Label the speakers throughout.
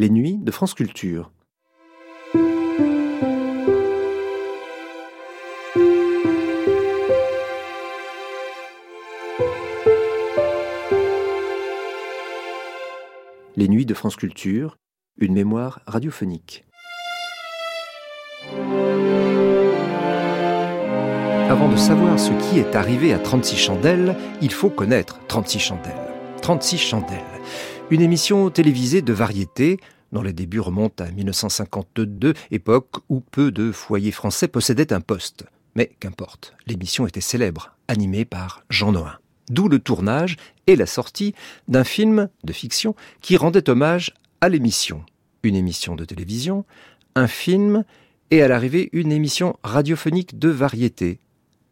Speaker 1: Les nuits de France Culture. Les nuits de France Culture, une mémoire radiophonique. Avant de savoir ce qui est arrivé à 36 chandelles, il faut connaître 36 chandelles. 36 chandelles, une émission télévisée de variété dont les débuts remontent à 1952, époque où peu de foyers français possédaient un poste. Mais qu'importe, l'émission était célèbre, animée par Jean Noin. D'où le tournage et la sortie d'un film de fiction qui rendait hommage à l'émission. Une émission de télévision, un film et à l'arrivée une émission radiophonique de variété,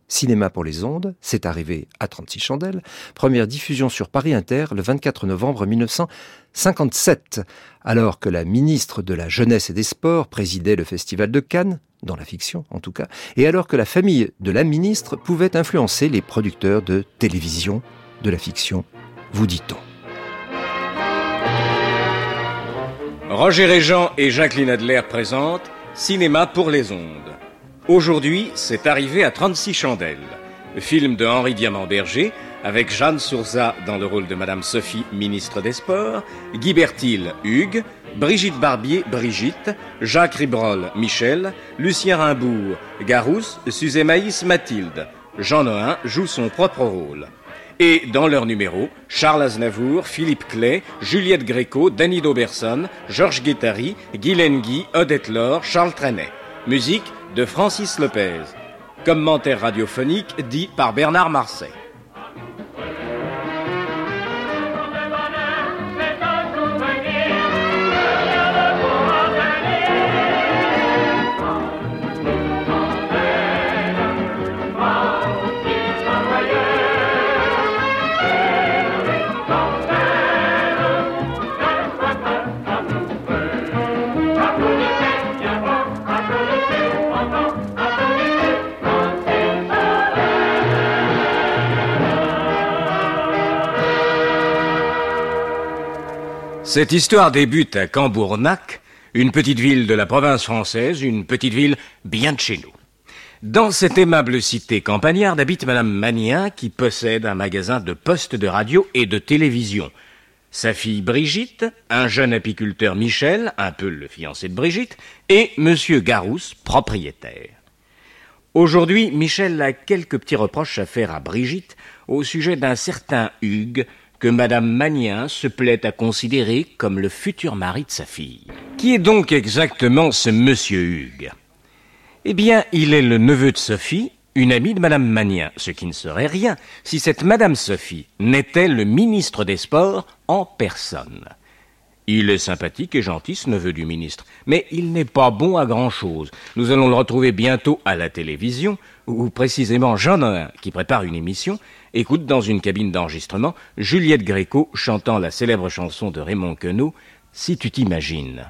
Speaker 1: Cinéma pour les ondes, c'est arrivé à 36 chandelles. Première diffusion sur Paris Inter le 24 novembre 1957, alors que la ministre de la Jeunesse et des Sports présidait le Festival de Cannes, dans la fiction en tout cas, et alors que la famille de la ministre pouvait influencer les producteurs de télévision de la fiction, vous dit-on.
Speaker 2: Roger Régent et Jacqueline Adler présentent Cinéma pour les ondes. Aujourd'hui, c'est arrivé à 36 chandelles. Le film de Henri Diamant-Berger, avec Jeanne Sourza dans le rôle de Madame Sophie, ministre des Sports, Guy Bertil, Hugues, Brigitte Barbier, Brigitte, Jacques Ribrol, Michel, Lucien Rimbourg, Garousse, Suzé Maïs, Mathilde. Jean Noin joue son propre rôle. Et dans leur numéro, Charles Aznavour, Philippe Clay, Juliette Gréco, Danny Dauberson, Georges Guettari, Guylaine Guy, Odette Laure, Charles Trenet. Musique de Francis Lopez. Commentaire radiophonique dit par Bernard Marseille. Cette histoire débute à Cambournac, une petite ville de la province française, une petite ville bien de chez nous. Dans cette aimable cité campagnarde habite Madame Magnien qui possède un magasin de postes de radio et de télévision. Sa fille Brigitte, un jeune apiculteur Michel, un peu le fiancé de Brigitte, et Monsieur Garousse, propriétaire. Aujourd'hui, Michel a quelques petits reproches à faire à Brigitte au sujet d'un certain Hugues, que Madame Magnien se plaît à considérer comme le futur mari de sa fille. Qui est donc exactement ce monsieur Hugues? Eh bien, il est le neveu de Sophie, une amie de Madame Magnien, ce qui ne serait rien si cette Madame Sophie n'était le ministre des Sports en personne. Il est sympathique et gentil, ce neveu du ministre, mais il n'est pas bon à grand-chose. Nous allons le retrouver bientôt à la télévision, où précisément Jean qui prépare une émission, écoute dans une cabine d'enregistrement Juliette Gréco chantant la célèbre chanson de Raymond Queneau, Si tu t'imagines.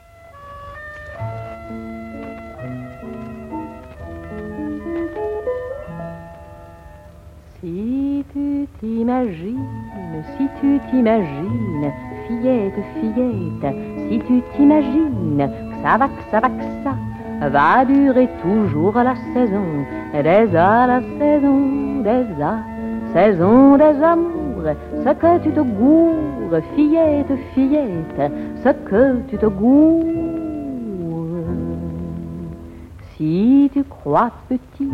Speaker 3: Si tu t'imagines, si tu t'imagines, fillette, fillette, si tu t'imagines ça va, que ça va, que ça va durer toujours la saison, des à la saison, des à saison des amours, ce que tu te gourres, fillette, fillette, ce que tu te gourres. Si tu crois petite,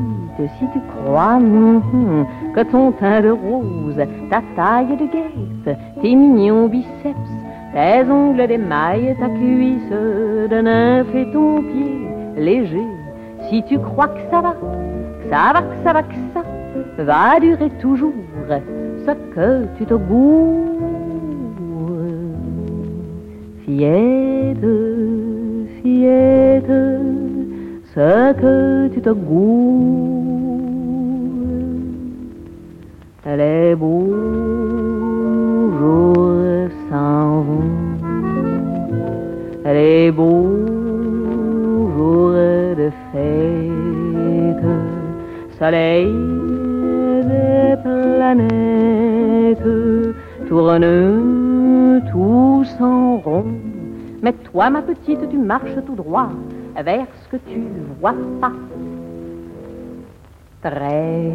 Speaker 3: si tu crois hum, que ton teint de rose, ta taille de guêpe, tes mignons biceps, tes ongles d'émail, ta cuisse de nymphe et ton pied léger, si tu crois que ça va, que ça va, que ça va, que ça va durer toujours ce que tu te gourres. Fillette, fillette, ce que tu te gourres. Les beaux jours s'en vont, les beaux de fête, soleil des planètes tournent tous en rond Mais toi, ma petite, tu marches tout droit vers ce que tu vois pas. Très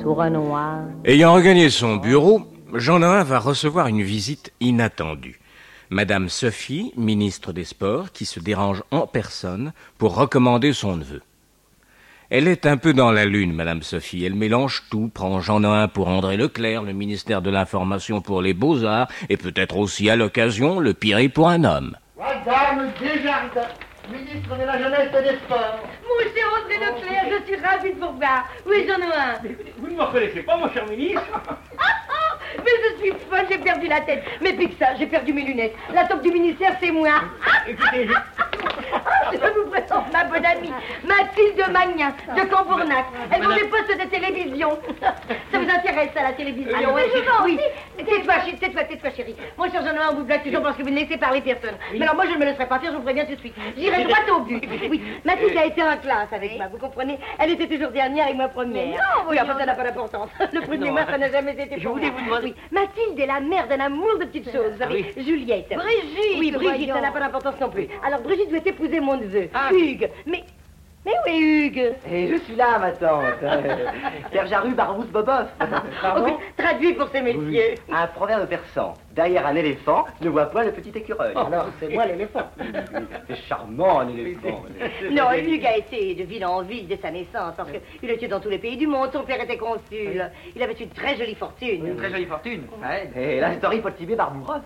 Speaker 3: sournois.
Speaker 2: Ayant regagné son bureau, Jean Noin va recevoir une visite inattendue. Madame Sophie, ministre des Sports, qui se dérange en personne pour recommander son neveu. Elle est un peu dans la lune, Madame Sophie. Elle mélange tout, prend Jean Noin pour André Leclerc, le ministère de l'Information pour les Beaux-Arts, et peut-être aussi à l'occasion le Piré pour un homme.
Speaker 4: Madame Desjardins, ministre de la Jeunesse et des Sports.
Speaker 5: Mon cher André Leclerc, je suis ravie de vous revoir. Oui, Jean Noin.
Speaker 4: Vous ne me reconnaissez pas, mon cher ministre
Speaker 5: Mais je suis folle, j'ai perdu la tête. Mais puis que ça, j'ai perdu mes lunettes. La top du ministère, c'est moi.
Speaker 4: Écoutez, je-
Speaker 5: vous présente ma bonne amie, Mathilde Magnin, de Cambournac. Elle vend des postes de télévision. Ça vous intéresse, ça, la télévision
Speaker 4: Ah,
Speaker 5: ouais,
Speaker 4: oui, je
Speaker 5: Oui. Tais-toi, chérie, tais-toi, tais-toi, chérie. Mon cher on vous blague toujours parce que vous ne laissez parler personne. Mais alors moi, je ne me laisserai pas faire, je vous préviens tout de suite. J'irai droit au but. Oui, Mathilde a été en classe avec moi, vous comprenez Elle était toujours dernière et moi première.
Speaker 6: non,
Speaker 5: oui, enfin, ça n'a pas d'importance. Le prix de mémoire, ça n'a jamais été
Speaker 4: Je voulais vous demander-
Speaker 5: Oui, Mathilde est la mère d'un amour de petites choses, vous savez, Juliette.
Speaker 6: Brigitte,
Speaker 5: Oui, Brigitte, ça n'a pas d'importance non plus. Alors, Brigitte doit épouser mon neveu,
Speaker 4: Ah.
Speaker 5: Hugues. Mais, mais où est Hugues
Speaker 7: Et je suis là, ma tante. Serge Jaru, Barbouze, Boboff.
Speaker 5: Oh, oui, Traduit pour ces messieurs.
Speaker 7: Un proverbe persan. Derrière un éléphant, ne voit point le petit écureuil.
Speaker 4: Alors, c'est moi l'éléphant.
Speaker 7: C'est charmant, un éléphant.
Speaker 5: Non, Hugues a été de ville en ville dès sa naissance, parce qu'il était dans tous les pays du monde. Son père était consul. Il avait une très jolie fortune.
Speaker 7: Une très jolie fortune. Ouais. Et la story Potibé Barbouroff.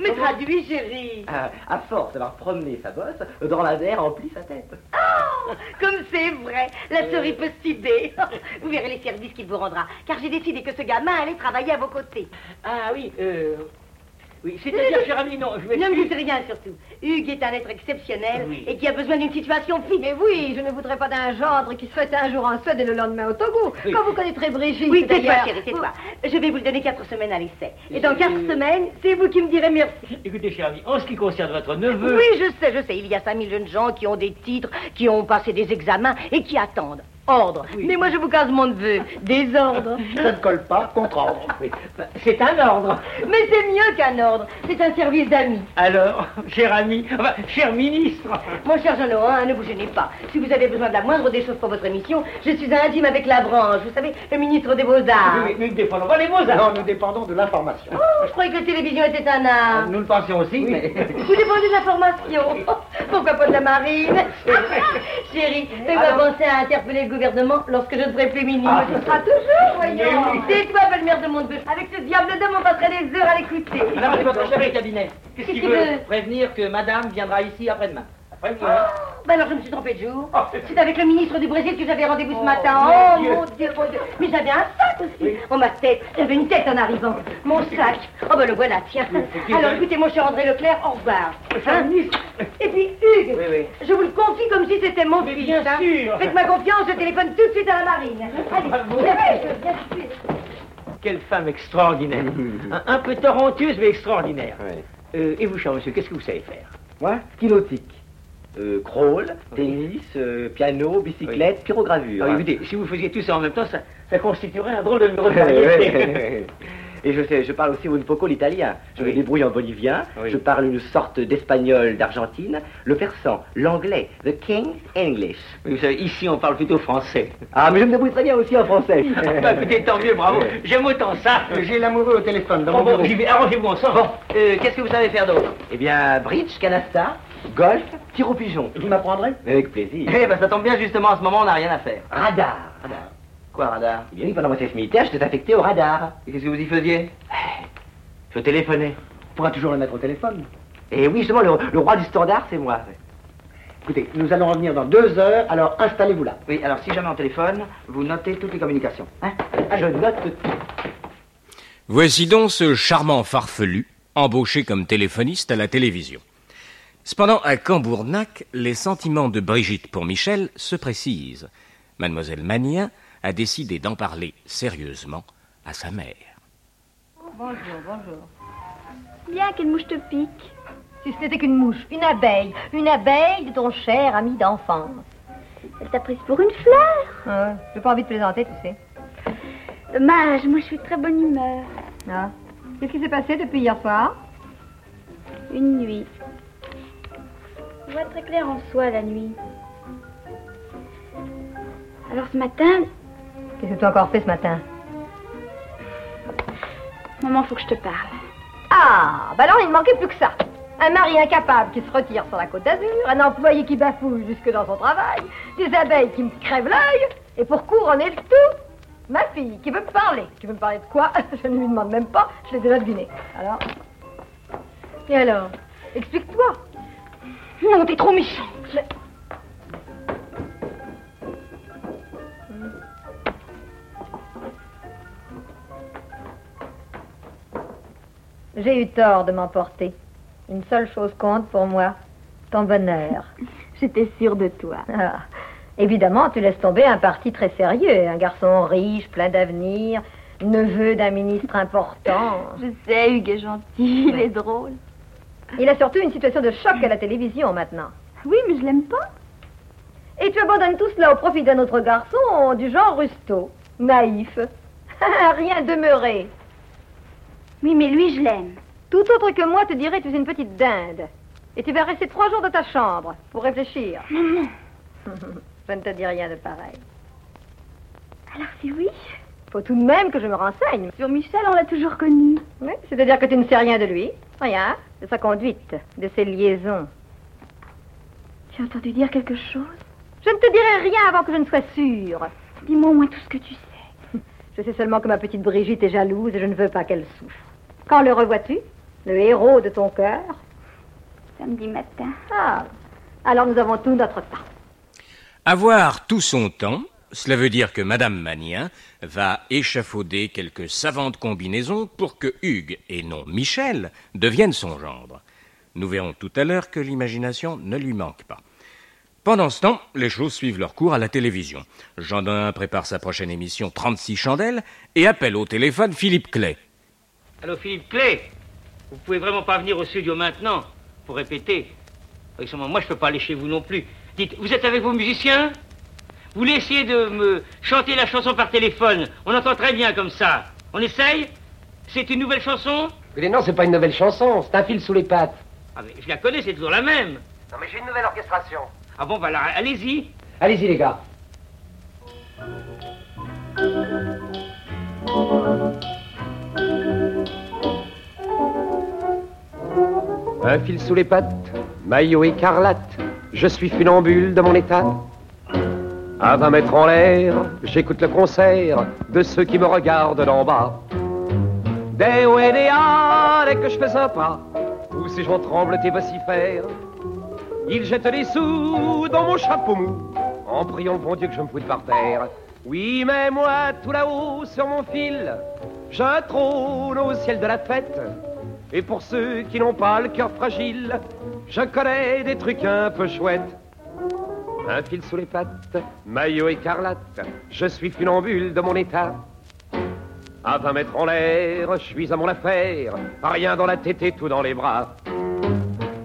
Speaker 5: Mais traduit, chérie.
Speaker 7: Euh, à force d'avoir promené sa bosse, dans la mer emplit sa tête.
Speaker 5: Comme c'est vrai, la souris peut ciber. Vous verrez les services qu'il vous rendra, car j'ai décidé que ce gamin allait travailler à vos côtés.
Speaker 4: Ah oui, euh... Oui, c'est-à-dire, cher ami, non, je vais...
Speaker 5: Ne me dites rien surtout. Hugues est un être exceptionnel
Speaker 4: Oui.
Speaker 5: et qui a besoin d'une situation fixe.
Speaker 6: Mais oui, je ne voudrais pas d'un gendre qui serait un jour en Suède et le lendemain au Togo.
Speaker 4: Oui.
Speaker 6: Quand vous connaîtrez Brigitte,
Speaker 5: Oui, tais-toi, chérie, tais-toi.
Speaker 6: vous-
Speaker 5: Je vais vous le donner quatre semaines à l'essai. Et dans quatre semaines, c'est vous qui me direz merci.
Speaker 4: Écoutez, cher ami, en ce qui concerne votre neveu...
Speaker 5: Oui, je sais, je sais. Il y a 5000 jeunes gens qui ont des titres, qui ont passé des examens et qui attendent. Ordre. Mais moi, je vous casse mon neveu. Désordre.
Speaker 4: Ça ne colle pas, contre ordre. Oui. Ben, C'est un ordre.
Speaker 5: Mais c'est mieux qu'un ordre. C'est un service d'amis.
Speaker 4: Alors, cher ami, enfin, cher ministre...
Speaker 5: Mon cher Jean-Laurent, ne vous gênez pas. Si vous avez besoin de la moindre des choses pour votre émission, je suis intime avec la branche. Vous savez, le ministre des Beaux-Arts.
Speaker 4: Oui, oui, nous ne défendons pas les mots, Non, nous dépendons de l'information.
Speaker 5: Oh, je croyais que la télévision était un art.
Speaker 4: Nous le pensions aussi, mais...
Speaker 5: Vous dépendez de l'information. Pourquoi pas de la marine Chérie, fais-moi penser à interpeller le gouvernement lorsque je serai plus ministre.
Speaker 4: Ah,
Speaker 5: ce sera toujours, voyons.
Speaker 4: Oui.
Speaker 5: C'est toi, belle-mère de mon neveu. Avec ce diable d'homme, on passerait des heures à l'écouter.
Speaker 8: Madame, c'est votre chef de cabinet. Qu'est-ce qu'il
Speaker 5: qu'il
Speaker 8: veut
Speaker 5: veut?
Speaker 8: Prévenir que madame viendra ici après-demain?
Speaker 4: Après-demain.
Speaker 5: Ben alors je me suis trompée de jour.
Speaker 4: Oh.
Speaker 5: C'est avec le ministre du Brésil que j'avais rendez-vous ce
Speaker 4: Oh,
Speaker 5: matin.
Speaker 4: mon
Speaker 5: Oh
Speaker 4: Dieu.
Speaker 5: mon Dieu, mon Dieu. Mais j'avais un sac aussi. Oh ma tête, j'avais une tête en arrivant. Mon sac. Oh ben le voilà, tiens. Alors écoutez mon cher André Leclerc, au revoir. Hein
Speaker 4: ministre.
Speaker 5: Et puis Hugues,
Speaker 4: Oui, oui.
Speaker 5: je vous le confie comme si c'était mon
Speaker 4: Mais
Speaker 5: fils.
Speaker 4: bien
Speaker 5: hein.
Speaker 4: sûr.
Speaker 5: Faites-ma confiance, je téléphone tout de suite à la marine. Allez,
Speaker 4: Bravo.
Speaker 5: bien sûr, bien sûr.
Speaker 4: Quelle femme extraordinaire. un, un peu tarentueuse, mais extraordinaire. Euh, et vous, cher monsieur, qu'est-ce que vous savez faire?
Speaker 7: Moi, ski nautique. Euh, crawl, tennis, euh, piano, bicyclette, pyrogravure.
Speaker 4: Ah oui, écoutez, si vous faisiez tout ça en même temps, ça, ça constituerait un drôle de numéro de variété.
Speaker 7: Et je sais, je parle aussi un poco l'italien. Je me
Speaker 4: Oui.
Speaker 7: débrouille en bolivien.
Speaker 4: Oui.
Speaker 7: Je parle une sorte d'espagnol d'Argentine, le persan, l'anglais, the King's English.
Speaker 4: Mais vous savez, ici, on parle plutôt français.
Speaker 7: Ah, mais je me débrouille très bien aussi en français.
Speaker 4: bah, écoutez, tant mieux, bravo. J'aime autant ça.
Speaker 8: J'ai l'amoureux au téléphone dans
Speaker 4: Bon,
Speaker 8: mon
Speaker 4: bon,
Speaker 8: bureau.
Speaker 4: j'y vais, arrangez-vous ensemble.
Speaker 8: Bon, euh, qu'est-ce que vous savez faire d'autre?
Speaker 7: Eh bien, bridge, canasta, golf, tir au pigeon.
Speaker 8: Vous m'apprendrez?
Speaker 7: Avec plaisir.
Speaker 8: Eh ben, ça tombe bien, justement, en ce moment, on n'a rien à faire.
Speaker 7: Radar.
Speaker 8: Quoi, radar?
Speaker 7: Eh bien, pendant mon service militaire, j'étais affecté au radar.
Speaker 8: Et qu'est-ce que vous y faisiez?
Speaker 7: Je téléphonais.
Speaker 8: On pourra toujours le mettre au téléphone.
Speaker 7: Et oui, justement, le, le roi du standard, c'est moi.
Speaker 8: Écoutez, nous allons revenir dans deux heures, alors installez-vous là.
Speaker 9: Oui, alors si jamais on téléphone, vous notez toutes les communications. Hein?
Speaker 7: Je note tout.
Speaker 2: Voici donc ce charmant farfelu, embauché comme téléphoniste à la télévision. Cependant, à Cambournac, les sentiments de Brigitte pour Michel se précisent. Mademoiselle Magnin a décidé d'en parler sérieusement à sa mère.
Speaker 6: Bonjour, bonjour.
Speaker 10: Bien qu'une mouche te pique.
Speaker 6: Si ce n'était qu'une mouche, une abeille, une abeille de ton cher ami d'enfance.
Speaker 10: Elle t'a prise pour une fleur.
Speaker 6: Ah, J'ai pas envie de plaisanter, tu sais.
Speaker 10: Dommage, moi je suis de très bonne humeur.
Speaker 6: Ah. Qu'est-ce qui s'est passé depuis hier soir?
Speaker 10: Une nuit. Vois très clair en soi la nuit. Alors ce matin,
Speaker 6: Qu'est-ce que tu as encore fait ce matin?
Speaker 10: maman, faut que je te parle.
Speaker 6: Ah, bah alors il ne manquait plus que ça. Un mari incapable qui se retire sur la côte d'Azur, un employé qui bafouille jusque dans son travail, des abeilles qui me crèvent l'œil, et pour est le tout. Ma fille qui veut me parler. Tu veux me parler de quoi? Je ne lui demande même pas, je l'ai déjà deviné. Alors? Et alors? Explique-toi.
Speaker 10: Non, t'es trop méchant.
Speaker 6: J'ai eu tort de m'emporter. Une seule chose compte pour moi, ton bonheur.
Speaker 10: J'étais sûre de toi.
Speaker 6: Ah. Évidemment, tu laisses tomber un parti très sérieux, un garçon riche, plein d'avenir, neveu d'un ministre important.
Speaker 10: Je sais, Hugues est gentil, il est drôle.
Speaker 6: Il a surtout une situation de choc à la télévision maintenant.
Speaker 10: Oui, mais je l'aime pas.
Speaker 6: Et tu abandonnes tout cela au profit d'un autre garçon du genre Rusto, naïf, rien demeuré.
Speaker 10: Oui, mais lui, je l'aime.
Speaker 6: Tout autre que moi te dirait tu es une petite dinde. Et tu vas rester trois jours dans ta chambre pour réfléchir.
Speaker 10: Maman.
Speaker 6: Je ne te dis rien de pareil.
Speaker 10: Alors si oui
Speaker 6: Faut tout de même que je me renseigne.
Speaker 10: Sur Michel, on l'a toujours connu.
Speaker 6: Oui, c'est-à-dire que tu ne sais rien de lui. Rien. De sa conduite, de ses liaisons.
Speaker 10: Tu as entendu dire quelque chose?
Speaker 6: Je ne te dirai rien avant que je ne sois sûre.
Speaker 10: Dis-moi au moins tout ce que tu sais.
Speaker 6: Je sais seulement que ma petite Brigitte est jalouse et je ne veux pas qu'elle souffre. Quand le revois-tu? Le héros de ton cœur?
Speaker 10: Samedi matin.
Speaker 6: Ah, alors nous avons tout notre temps.
Speaker 2: Avoir tout son temps, cela veut dire que Madame Magnien va échafauder quelques savantes combinaisons pour que Hugues, et non Michel, devienne son gendre. Nous verrons tout à l'heure que l'imagination ne lui manque pas. Pendant ce temps, les choses suivent leur cours à la télévision. Jean prépare sa prochaine émission 36 chandelles et appelle au téléphone Philippe Clay.
Speaker 4: Allô, Philippe Clay? Vous pouvez vraiment pas venir au studio maintenant pour répéter Moi, je peux pas aller chez vous non plus. Dites, vous êtes avec vos musiciens? Vous voulez essayer de me chanter la chanson par téléphone On entend très bien comme ça. On essaye? C'est une nouvelle chanson?
Speaker 8: Mais non, c'est pas une nouvelle chanson, c'est un fil sous les pattes.
Speaker 4: Ah, mais je la connais, c'est toujours la même.
Speaker 8: Non, mais j'ai une nouvelle orchestration.
Speaker 4: Ah bon, alors, allez-y.
Speaker 8: Allez-y, les gars. Un fil sous les pattes, maillot écarlate, je suis funambule de mon état. À 20 mètres en l'air, j'écoute le concert de ceux qui me regardent d'en bas. Des et des dès que je fais un pas, ou si j'en tremble tes vocifères, ils jettent des sous dans mon chapeau mou, en priant le bon Dieu que je me foute par terre. Oui, mais moi, tout là-haut, sur mon fil, je trône au ciel de la fête. Et pour ceux qui n'ont pas le cœur fragile, je connais des trucs un peu chouettes. Un fil sous les pattes, maillot écarlate, je suis funambule de mon état. À 20 mètres en l'air, je suis à mon affaire, rien dans la tête et tout dans les bras.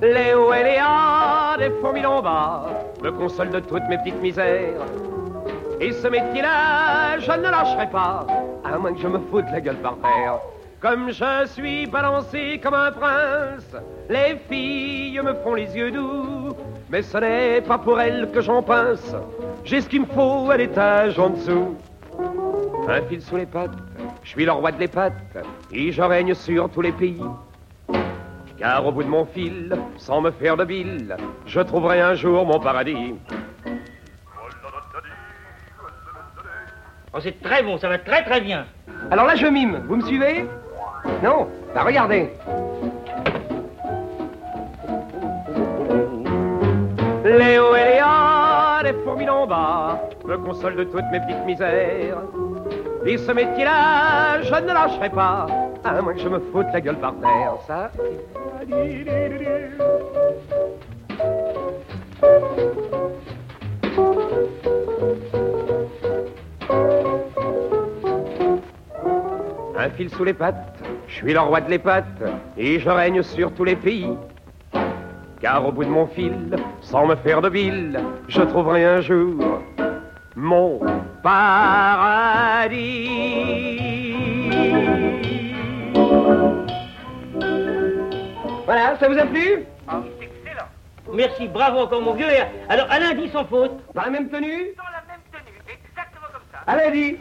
Speaker 8: Les hauts et les des fourmis en bas, me consolent de toutes mes petites misères. Et ce métier-là, je ne lâcherai pas, à moins que je me foute la gueule par terre. Comme je suis balancé comme un prince, les filles me font les yeux doux. Mais ce n'est pas pour elles que j'en pince, j'ai ce qu'il me faut à l'étage en dessous. Un fil sous les pattes, je suis le roi de les pattes, et je règne sur tous les pays. Car au bout de mon fil, sans me faire de bile, je trouverai un jour mon paradis.
Speaker 4: Oh, c'est très bon, ça va très très bien.
Speaker 8: Alors là, je mime, vous me suivez? Non? Bah regardez. Hauts et bas, les fourmis en bas, me consolent de toutes mes petites misères. Et ce métier-là, je ne lâcherai pas, à moins que je me foute la gueule par terre. Ça. Un fil sous les pattes, je suis le roi de les pattes, et je règne sur tous les pays. Car au bout de mon fil, sans me faire de bile, je trouverai un jour mon paradis. Voilà, ça vous a plu?
Speaker 4: Ah, excellent. Merci, bravo encore mon vieux. Alors, à lundi sans faute.
Speaker 7: Dans la même tenue?
Speaker 4: Dans la même tenue, exactement comme ça.
Speaker 7: À lundi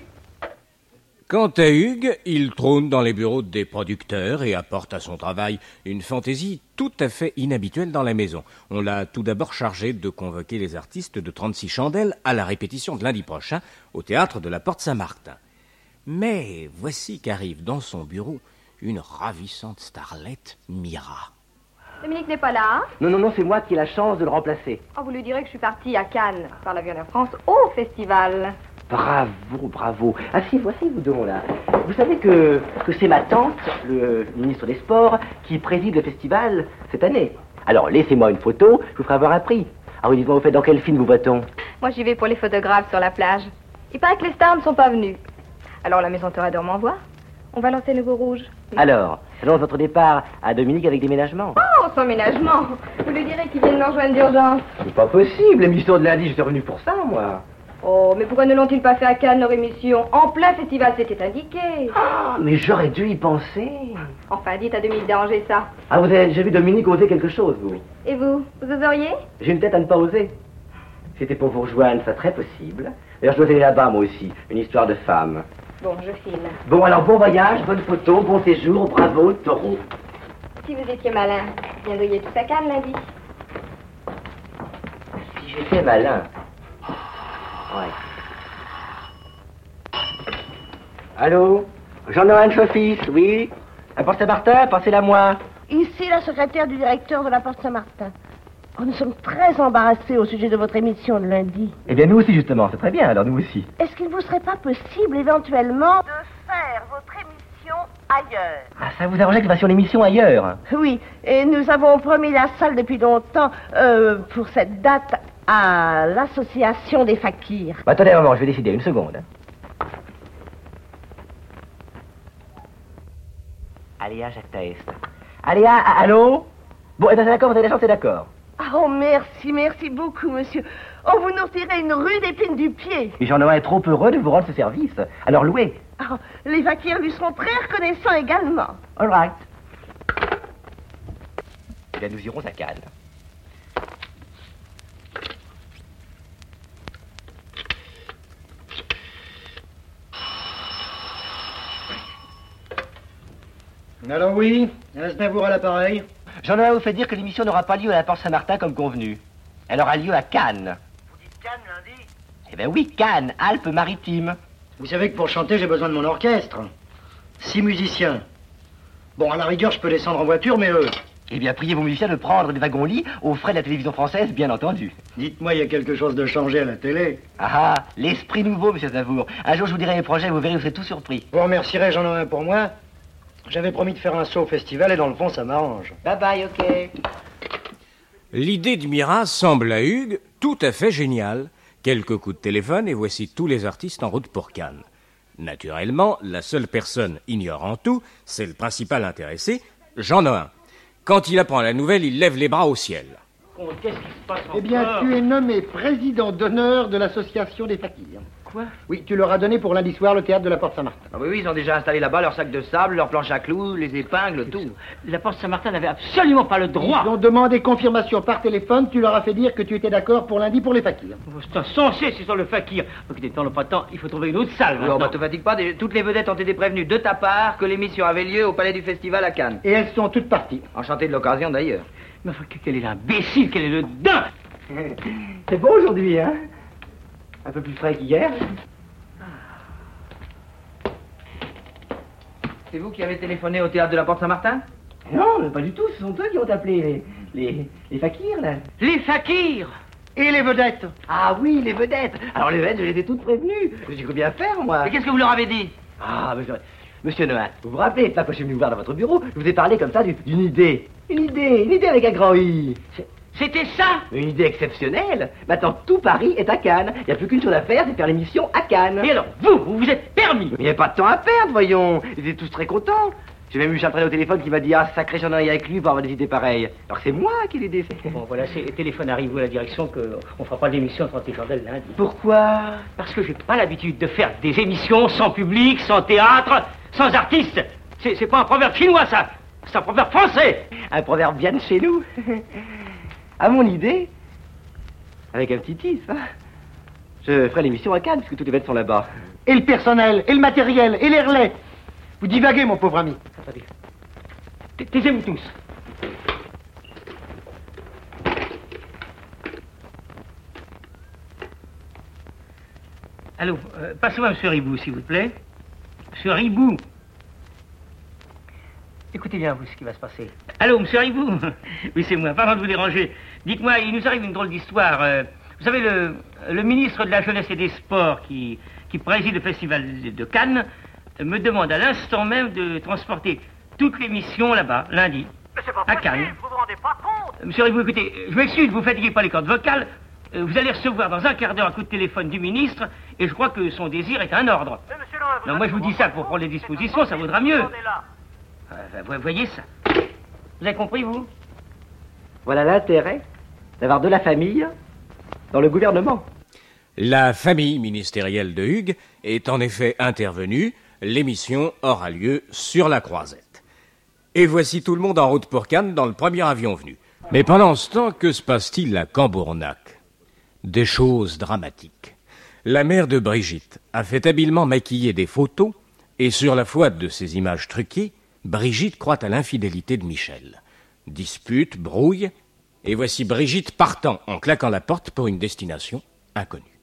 Speaker 2: Quant à Hugues, il trône dans les bureaux des producteurs et apporte à son travail une fantaisie tout à fait inhabituelle dans la maison. On l'a tout d'abord chargé de convoquer les artistes de 36 chandelles à la répétition de lundi prochain au théâtre de la Porte Saint-Martin. Mais voici qu'arrive dans son bureau une ravissante starlette, Mira.
Speaker 11: Dominique n'est pas là, hein?
Speaker 7: Non, non, non, c'est moi qui ai la chance de le remplacer.
Speaker 11: Oh, vous lui direz que je suis partie à Cannes par l'avion Air France au festival.
Speaker 7: Bravo, bravo. Ah si, voici vous deux là. Vous savez que, que c'est ma tante, le ministre des Sports, qui préside le festival cette année. Alors laissez-moi une photo, je vous ferai avoir un prix. Ah oui, dites-moi, vous faites dans quel film vous va-t-on?
Speaker 11: Moi, j'y vais pour les photographes sur la plage. Il paraît que les stars ne sont pas venus. Alors, la maison Torador m'envoie. On va lancer Nouveau Rouge.
Speaker 7: Alors, j'annonce votre départ à Dominique avec déménagement.
Speaker 11: Oh, son ménagement Vous lui direz qu'il vient de rejoindre d'urgence.
Speaker 7: C'est pas possible, l'émission de lundi, je suis revenu pour ça, moi.
Speaker 11: Oh, mais pourquoi ne l'ont-ils pas fait à Cannes, leur émission En plein festival, c'était indiqué.
Speaker 7: Ah, mais j'aurais dû y penser.
Speaker 11: Enfin, dites à Dominique d'arranger ça.
Speaker 7: Ah, vous avez déjà vu Dominique oser quelque chose, vous
Speaker 11: Et vous Vous oseriez?
Speaker 7: J'ai une tête à ne pas oser. C'était pour vous rejoindre, ça très possible. D'ailleurs, je dois aller là-bas, moi aussi. Une histoire de femme.
Speaker 11: Bon, je file.
Speaker 7: Bon, alors, bon voyage, bonne photo, bon séjour, bravo, taureau.
Speaker 11: Si vous étiez malin, vous viendriez tout à Cannes lundi?
Speaker 7: Si j'étais malin. Ouais. Allô? Jean-Noël Chofis, oui? À Porte Saint-Martin, passez-la moi.
Speaker 12: Ici, la secrétaire du directeur de la Porte Saint-Martin. Oh, nous sommes très embarrassés au sujet de votre émission de lundi.
Speaker 7: Eh bien, nous aussi, justement, c'est très bien, alors nous aussi.
Speaker 12: Est-ce qu'il ne vous serait pas possible, éventuellement, de faire votre émission ailleurs?
Speaker 7: Ah, ça vous arrangeait que nous fassions l'émission ailleurs?
Speaker 12: Oui, et nous avons promis la salle depuis longtemps euh, pour cette date à l'association des fakirs.
Speaker 7: Bah, attendez moment, je vais décider, une seconde. Aléa Jacques Taest. Aléa, a- allô? Bon, eh bien, c'est d'accord, vous avez la chance, c'est d'accord.
Speaker 12: Oh, merci, merci beaucoup, monsieur. Oh, vous nous tirez une rude épine du pied.
Speaker 7: Et Jean-Noël est trop heureux de vous rendre ce service. Alors, louez.
Speaker 12: Oh, les fakirs lui seront très reconnaissants également.
Speaker 7: All right. Eh bien, nous irons à Cannes.
Speaker 13: Alors oui, Aznavour à l'appareil.
Speaker 7: Jean-Noël vous fait dire que l'émission n'aura pas lieu à la Porte Saint-Martin comme convenu. Elle aura lieu à Cannes.
Speaker 13: Vous dites Cannes lundi?
Speaker 7: Eh bien oui, Cannes, Alpes-Maritimes.
Speaker 13: Vous savez que pour chanter, j'ai besoin de mon orchestre. Six musiciens. Bon, à la rigueur, je peux descendre en voiture, mais eux.
Speaker 7: Eh bien, priez vos musiciens de prendre des wagons-lits aux frais de la télévision française, bien entendu.
Speaker 13: Dites-moi, il y a quelque chose de changé à la télé?
Speaker 7: Ah ah, l'esprit nouveau, monsieur Zavour. Un jour, je vous dirai les projets, vous verrez, vous serez tout surpris.
Speaker 13: Vous remercierez, j'en ai un pour moi. J'avais promis de faire un saut au festival et dans le fond, ça m'arrange.
Speaker 7: Bye bye, ok.
Speaker 2: L'idée de Mira semble à Hugues tout à fait géniale. Quelques coups de téléphone et voici tous les artistes en route pour Cannes. Naturellement, la seule personne ignorant tout, c'est le principal intéressé, Jean Nohain. Quand il apprend la nouvelle, il lève les bras au ciel.
Speaker 4: Qu'est-ce qui se passe
Speaker 13: Eh bien, tu es nommé président d'honneur de l'association des fakirs.
Speaker 4: Quoi
Speaker 13: Oui, tu leur as donné pour lundi soir le théâtre de la Porte Saint-Martin.
Speaker 14: Ah oui, oui, ils ont déjà installé là-bas leur sac de sable, leur planche à clous, les épingles, tout.
Speaker 4: La Porte Saint-Martin n'avait absolument pas le droit.
Speaker 13: Ils ont demandé confirmation par téléphone, tu leur as fait dire que tu étais d'accord pour lundi pour les fakirs.
Speaker 4: Oh, C'est insensé, c'est sur le fakir. Donc, n'étant le pas temps, il faut trouver une autre salle. Maintenant.
Speaker 14: bah, te fatigue pas, des- toutes les vedettes ont été prévenues de ta part que l'émission avait lieu au Palais du Festival à Cannes.
Speaker 13: Et elles sont toutes parties.
Speaker 14: Enchanté de l'occasion d'ailleurs.
Speaker 4: Mais enfin, quel est l'imbécile, quel est le dingue
Speaker 7: C'est beau aujourd'hui, hein? Un peu plus frais qu'hier.
Speaker 14: C'est vous qui avez téléphoné au théâtre de la Porte Saint-Martin?
Speaker 7: Non, pas du tout, ce sont eux qui ont appelé les, les, les fakirs, là.
Speaker 4: Les fakirs
Speaker 13: Et les vedettes
Speaker 7: Ah oui, les vedettes Alors les vedettes, je les ai toutes prévenues. J'ai cru bien faire, moi.
Speaker 4: Mais qu'est-ce que vous leur avez dit?
Speaker 7: Ah, monsieur, monsieur Noël, vous vous rappelez, là, quand je suis venu vous voir dans votre bureau, je vous ai parlé comme ça d'une idée. Une idée, une idée avec un grand I.
Speaker 4: C'était ça
Speaker 7: Une idée exceptionnelle. Maintenant, tout Paris est à Cannes. Il n'y a plus qu'une chose à faire, c'est faire l'émission à Cannes.
Speaker 4: Et alors, vous, vous vous êtes permis
Speaker 7: Il n'y a pas de temps à perdre, voyons. Ils étaient tous très contents. J'ai même eu Charles au téléphone qui m'a dit Ah, sacré, j'en ai avec lui pour avoir des idées pareilles. Alors c'est moi qui l'ai défait.
Speaker 4: Bon, voilà, c'est téléphone arrive à la direction que on fera pas d'émission de 30 chandelles lundi.
Speaker 7: Pourquoi?
Speaker 4: Parce que j'ai pas l'habitude de faire des émissions sans public, sans théâtre, sans artistes. C'est c'est pas un proverbe chinois, ça. C'est un proverbe français.
Speaker 7: Un proverbe bien de chez nous. À mon idée, avec un petit titre, hein, je ferai l'émission à Cannes, puisque tous les bêtes sont là-bas.
Speaker 13: Et le personnel, et le matériel, et les relais. Vous divaguez, mon pauvre ami.
Speaker 7: Attendez.
Speaker 4: Taisez-vous tous. Allô, euh, passez-moi M. Ribou, s'il vous plaît. M. Ribou. Écoutez bien, vous, ce qui va se passer. Allô, M. Ribou Oui, c'est moi, pardon de vous déranger. Dites-moi, il nous arrive une drôle d'histoire. euh, vous savez, le, le ministre de la Jeunesse et des Sports qui, qui préside le festival de Cannes me demande à l'instant même de transporter toute l'émission là-bas, lundi, à Cannes.
Speaker 15: Vous vous rendez pas compte
Speaker 4: Euh, Monsieur Ribou, écoutez, je m'excuse, vous fatiguez pas les cordes vocales. Euh, Vous allez recevoir dans un quart d'heure un coup de téléphone du ministre, et je crois que son désir est un ordre. Non, moi je vous dis ça pour prendre les dispositions, ça vaudra mieux. Euh, vous voyez ça Vous avez compris, vous?
Speaker 7: Voilà l'intérêt d'avoir de la famille dans le gouvernement.
Speaker 2: La famille ministérielle de Hugues est en effet intervenue. L'émission aura lieu sur la croisette. Et voici tout le monde en route pour Cannes dans le premier avion venu. Mais pendant ce temps, que se passe-t-il à Cambournac? Des choses dramatiques. La mère de Brigitte a fait habilement maquiller des photos, et sur la foi de ces images truquées, Brigitte croit à l'infidélité de Michel. Dispute, brouille, et voici Brigitte partant en claquant la porte pour une destination inconnue.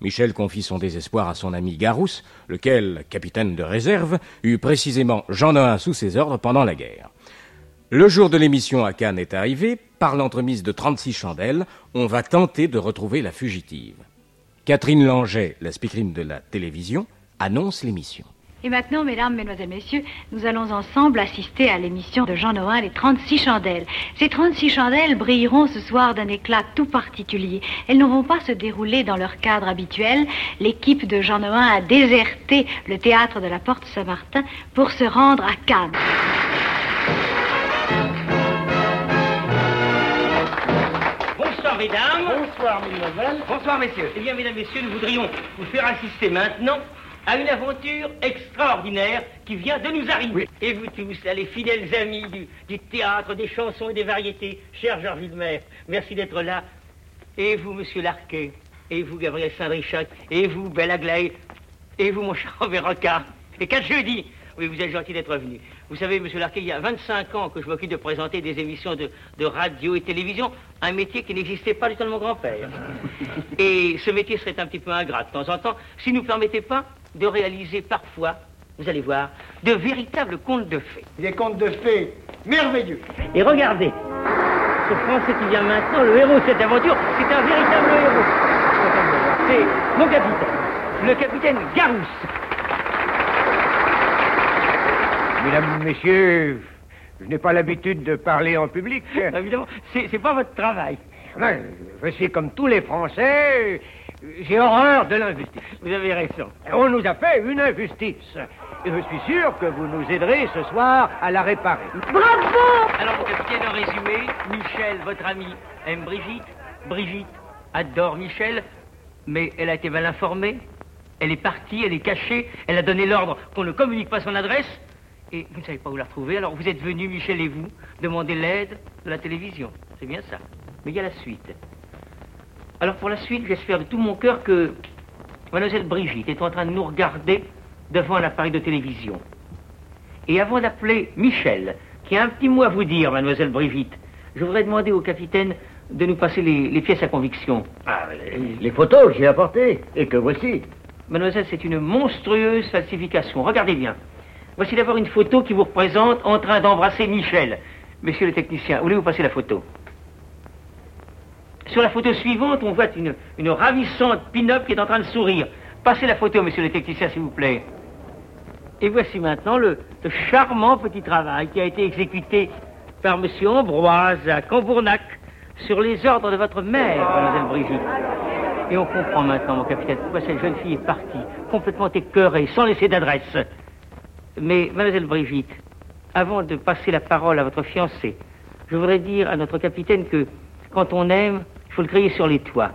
Speaker 2: Michel confie son désespoir à son ami Garousse, lequel, capitaine de réserve, eut précisément Jean Nohain sous ses ordres pendant la guerre. Le jour de l'émission à Cannes est arrivé, par l'entremise de 36 chandelles, on va tenter de retrouver la fugitive. Catherine Langeais, la speakerine de la télévision, annonce l'émission.
Speaker 16: Et maintenant, mesdames, mesdemoiselles, messieurs, nous allons ensemble assister à l'émission de Jean Nohain, les 36 chandelles. Ces 36 chandelles brilleront ce soir d'un éclat tout particulier. Elles ne vont pas se dérouler dans leur cadre habituel. L'équipe de Jean Nohain a déserté le théâtre de la Porte Saint-Martin pour se rendre à Cannes.
Speaker 4: Bonsoir, mesdames.
Speaker 13: Bonsoir, mademoiselle.
Speaker 4: Bonsoir, messieurs. Eh bien, mesdames, messieurs, nous voudrions vous faire assister maintenant à une aventure extraordinaire qui vient de nous arriver. Et vous tous, là, les fidèles amis du, du théâtre, des chansons et des variétés, cher Georges Villemer, merci d'être là. Et vous, monsieur Larquet, et vous, Gabriel Saint-Richard, et vous, Belle Aglaé, et vous, mon cher Robert Rocard. Et quatre jeudis, oui, vous êtes gentil d'être venu. Vous savez, monsieur Larquet, il y a 25 ans que je m'occupe de présenter des émissions de, de radio et télévision, un métier qui n'existait pas du temps de mon grand-père. Et ce métier serait un petit peu ingrat de temps en temps si nous ne permettait pas de réaliser parfois, vous allez voir, de véritables contes de fées.
Speaker 13: Des contes de fées merveilleux.
Speaker 4: Et regardez, ce Français qui vient maintenant, le héros de cette aventure, c'est un véritable héros. C'est mon capitaine, le capitaine Garousse.
Speaker 14: Mesdames, Messieurs, je n'ai pas l'habitude de parler en public.
Speaker 4: Évidemment, c'est pas votre travail.
Speaker 14: Je suis comme tous les Français, j'ai horreur de l'injustice.
Speaker 4: Vous avez raison.
Speaker 14: On nous a fait une injustice. Et je suis sûr que vous nous aiderez ce soir à la réparer.
Speaker 4: Bravo Alors, mon capitaine, en résumé, Michel, votre ami, aime Brigitte. Brigitte adore Michel, mais elle a été mal informée. Elle est partie, elle est cachée. Elle a donné l'ordre qu'on ne communique pas son adresse. Et vous ne savez pas où la retrouver. Alors, vous êtes venu, Michel et vous, demander l'aide de la télévision. C'est bien ça. Mais il y a la suite. Alors, pour la suite, j'espère de tout mon cœur que Mademoiselle Brigitte est en train de nous regarder devant un appareil de télévision. Et avant d'appeler Michel, qui a un petit mot à vous dire, mademoiselle Brigitte, je voudrais demander au capitaine de nous passer les, les pièces à conviction.
Speaker 14: Ah, les, les photos que j'ai apportées, et que voici.
Speaker 4: Mademoiselle, c'est une monstrueuse falsification. Regardez bien. Voici d'abord une photo qui vous représente en train d'embrasser Michel. Monsieur le technicien, voulez-vous passer la photo? Sur la photo suivante, on voit une, ravissante pin-up qui est en train de sourire. Passez la photo, monsieur le technicien, s'il vous plaît. Et voici maintenant le, charmant petit travail qui a été exécuté par monsieur Ambroise à Cambournac sur les ordres de votre mère, mademoiselle Brigitte. Et on comprend maintenant, mon capitaine, pourquoi cette jeune fille est partie, complètement écœurée, sans laisser d'adresse. Mais, mademoiselle Brigitte, avant de passer la parole à votre fiancé, je voudrais dire à notre capitaine que quand on aime, faut le crier sur les toits.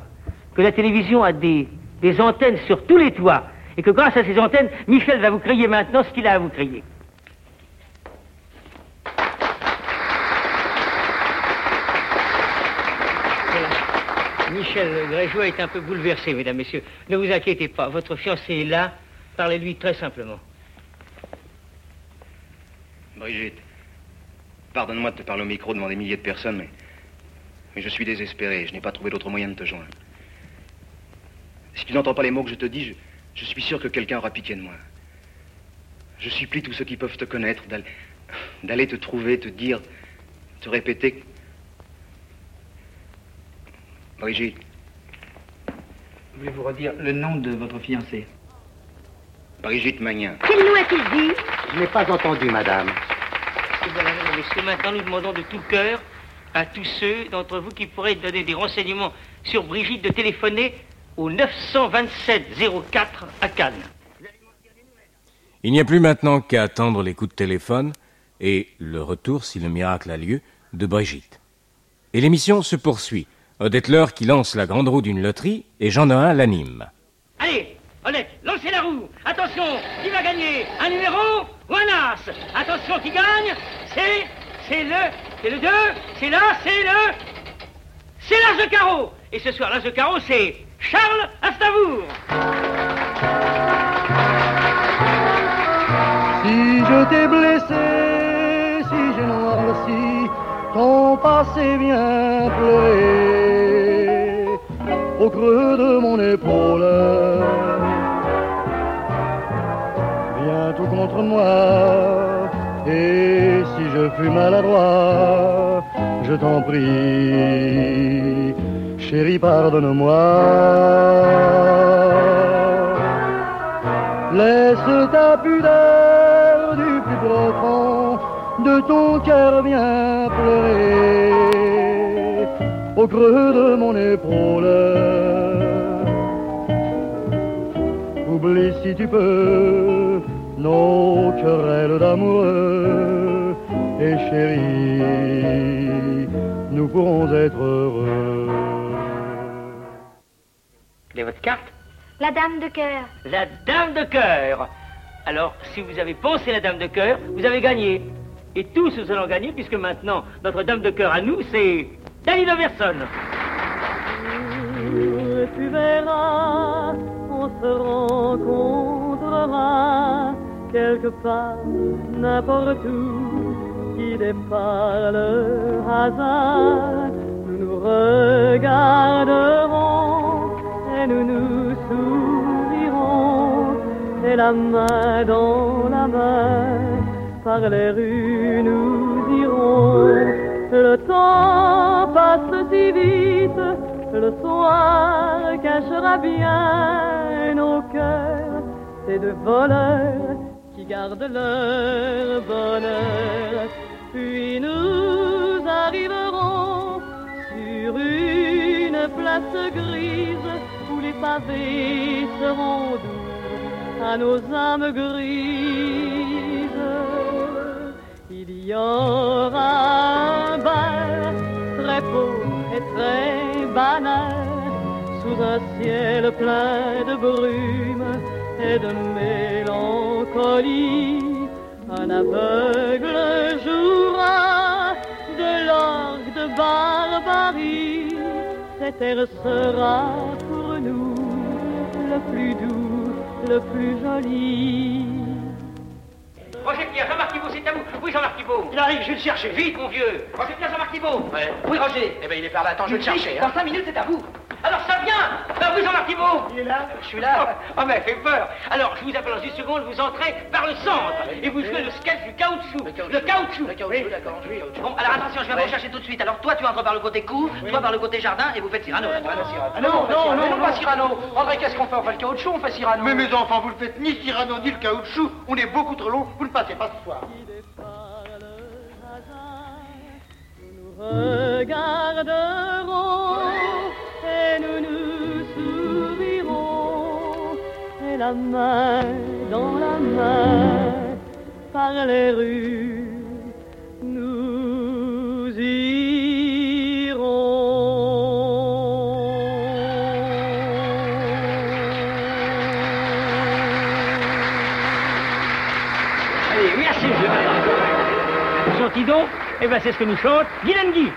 Speaker 4: Que la télévision a des, des antennes sur tous les toits. Et que grâce à ces antennes, Michel va vous crier maintenant ce qu'il a à vous crier. Michel Grégeois est un peu bouleversé, mesdames, messieurs. Ne vous inquiétez pas, votre fiancé est là. Parlez-lui très simplement.
Speaker 15: Brigitte, pardonne-moi de te parler au micro devant des milliers de personnes, mais, mais je suis désespéré. Je n'ai pas trouvé d'autre moyen de te joindre. Si tu n'entends pas les mots que je te dis, je, je suis sûr que quelqu'un aura pitié de moi. Je supplie tous ceux qui peuvent te connaître d'aller, te trouver, te dire, te répéter. Brigitte,
Speaker 9: Voulez-vous redire le nom de votre fiancé
Speaker 15: Brigitte Magnin.
Speaker 5: Quel nom a-t-il dit?
Speaker 7: Je n'ai pas entendu, madame.
Speaker 4: Messieurs, maintenant nous demandons de tout cœur? À tous ceux d'entre vous qui pourraient donner des renseignements sur Brigitte de téléphoner au 927 04 à Cannes.
Speaker 2: Il n'y a plus maintenant qu'à attendre les coups de téléphone et le retour, si le miracle a lieu, de Brigitte. Et l'émission se poursuit. Odette Laure qui lance la grande roue d'une loterie et Jean Nohain l'anime.
Speaker 4: Allez, Odette, lancez la roue. Attention, qui va gagner? Un numéro ou un as? Attention, qui gagne? C'est, c'est le, c'est le 2, c'est là, c'est le, c'est l'as de carreau. Et ce soir, l'as de carreau, c'est Charles Aznavour.
Speaker 17: Si je t'ai blessé, si j'ai noirci ton passé vient pleurer au creux de mon épaule. Viens tout contre moi, je maladroit, je t'en prie, chérie, pardonne-moi. Laisse ta pudeur du plus profond de ton cœur vient pleurer au creux de mon épaule. Oublie si tu peux nos querelles d'amoureux et chérie, nous pourrons être heureux.
Speaker 4: Quelle est votre carte
Speaker 6: La dame de cœur.
Speaker 4: La dame de cœur. Alors, si vous avez pensé la dame de cœur, vous avez gagné. Et tous nous allons gagner, puisque maintenant, notre dame de cœur à nous, c'est Danny Overson.
Speaker 17: Et tu verras, on se rencontrera quelque part, n'importe où, qui départ le hasard. Nous nous regarderons et nous nous sourirons, et la main dans la main, par les rues nous irons. Le temps passe si vite, le soir cachera bien nos cœurs, ces deux voleurs qui gardent leur bonheur. Puis nous arriverons sur une place grise où les pavés seront doux à nos âmes grises. Il y aura un bar très pauvre et très banal sous un ciel plein de brume et de mélancolie. Un aveugle jouera de l'orgue de barbarie. Cet air sera pour nous le plus doux, le plus joli.
Speaker 4: Roger Pierre, Jean-Marc Thibault, c'est à vous. Oui, Jean-Marc Thibault. Il arrive, je vais le chercher. Vite, mon vieux. Roger Pierre, Jean-Marc Thibault. Oui, Roger.
Speaker 9: Eh ben, il est par là. Attends, je vais le chercher.
Speaker 4: Dans
Speaker 9: Hein.
Speaker 4: cinq minutes, c'est à vous. Alors, ça vient. Ah oui, Jean-Marc Thibault. Il est là. Je suis là. Oh, mais fait peur. Alors, je vous appelle dans une seconde, vous entrez par le centre et vous jouez le sketch du caoutchouc. Le caoutchouc.
Speaker 9: Le caoutchouc, d'accord. Oui.
Speaker 4: Bon, alors attention, je vais vous chercher tout de suite. Alors, toi, tu entres par le côté cour, toi par le côté jardin et vous faites Cyrano.
Speaker 9: Ah non, non, non, non, pas Cyrano. André, qu'est-ce qu'on fait? On fait le caoutchouc, on fait Cyrano.
Speaker 13: Mais mes enfants, vous ne faites ni Cyrano ni le caoutchouc. On est beaucoup trop long. Vous ne passez pas ce soir.
Speaker 17: regarderons la main dans la main par les rues nous irons.
Speaker 4: Allez, merci, monsieur. Chantez donc? Eh bien, c'est ce que nous chante Guy.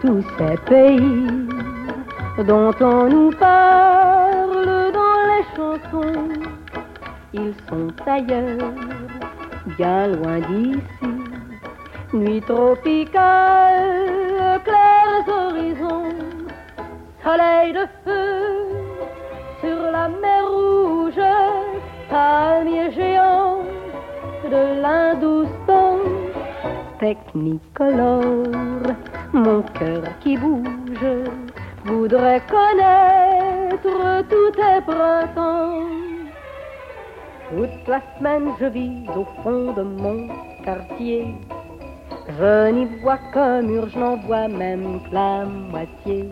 Speaker 3: Tous ces pays dont on nous parle dans les chansons Ils sont ailleurs, bien loin d'ici. Nuit tropicale, clairs horizons, soleil de feu sur la mer rouge, palmiers géants de l'Hindoustan, technicolore, mon cœur qui bouge, voudrait connaître tous tes printemps. Toute la semaine je vis au fond de mon quartier. Je n'y vois qu'un mur, je n'en vois même que la moitié.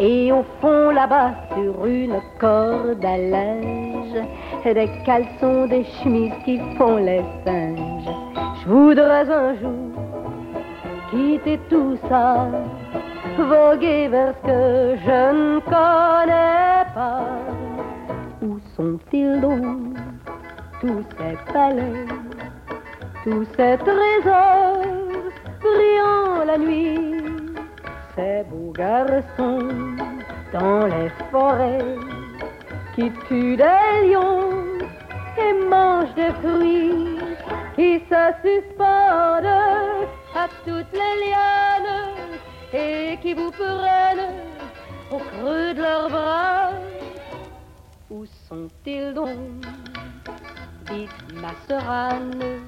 Speaker 3: Et au fond là-bas, sur une corde à linge, des caleçons, des chemises qui font les singes. Je voudrais un jour quitter tout ça, voguer vers ce que je ne connais pas. Où sont-ils donc, tous ces palais, tous ces trésors brillants la nuit? ces beaux garçons dans les forêts qui tuent des lions et mangent des fruits qui se suspendent à toutes les lianes et qui vous prennent au creux de leurs bras. Où sont-ils donc? Dites ma sœur Anne,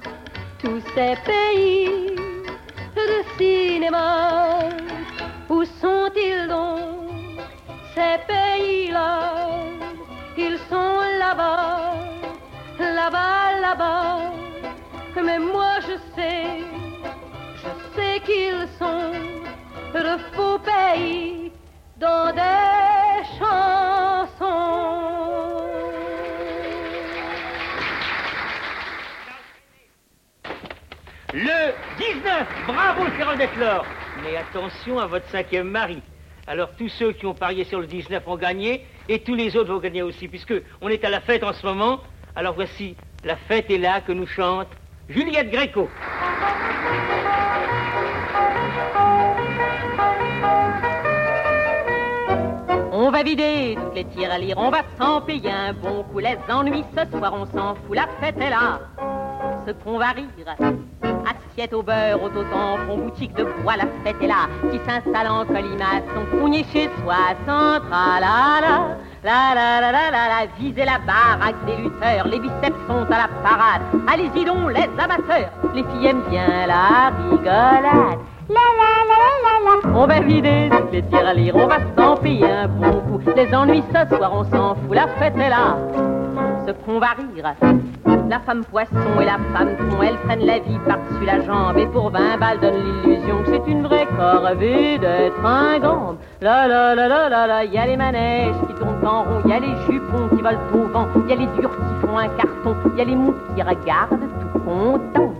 Speaker 3: tous ces pays de cinéma où sont-ils donc, ces pays-là? Sais, je sais qu'ils sont de faux pays dans des chansons.
Speaker 4: Le 19, bravo Charles Deslor. Mais attention à votre cinquième mari. Alors tous ceux qui ont parié sur le 19 ont gagné et tous les autres vont gagner aussi puisque on est à la fête en ce moment. Alors voici La fête est là que nous chante Juliette Gréco.
Speaker 3: On va vider toutes les tirs à lire, on va s'en payer un bon coup. Les ennuis ce soir, on s'en fout, la fête est là. Ce qu'on va rire, au beurre, au tampon, boutique de bois, la fête est là. Qui s'installe en colimaçon, cougné chez soi, central, la la. La la la la la la, visez la baraque des lutteurs, les biceps sont à la parade. Allez-y donc les amateurs, les filles aiment bien la rigolade. La la la la la. On va vider toutes les lire, on va s'en payer un bon coup. Les ennuis ce soir, on s'en fout, la fête est là. Ce qu'on va rire, la femme poisson et la femme tron, elles prennent la vie par-dessus la jambe et pour 20 balles donnent l'illusion que c'est une vraie corvée d'être un gambe. La la la la la la, y a les manèges qui tournent en rond, y a les jupons qui volent au vent, y a les durs qui font un carton, y a les mous qui regardent tout contents.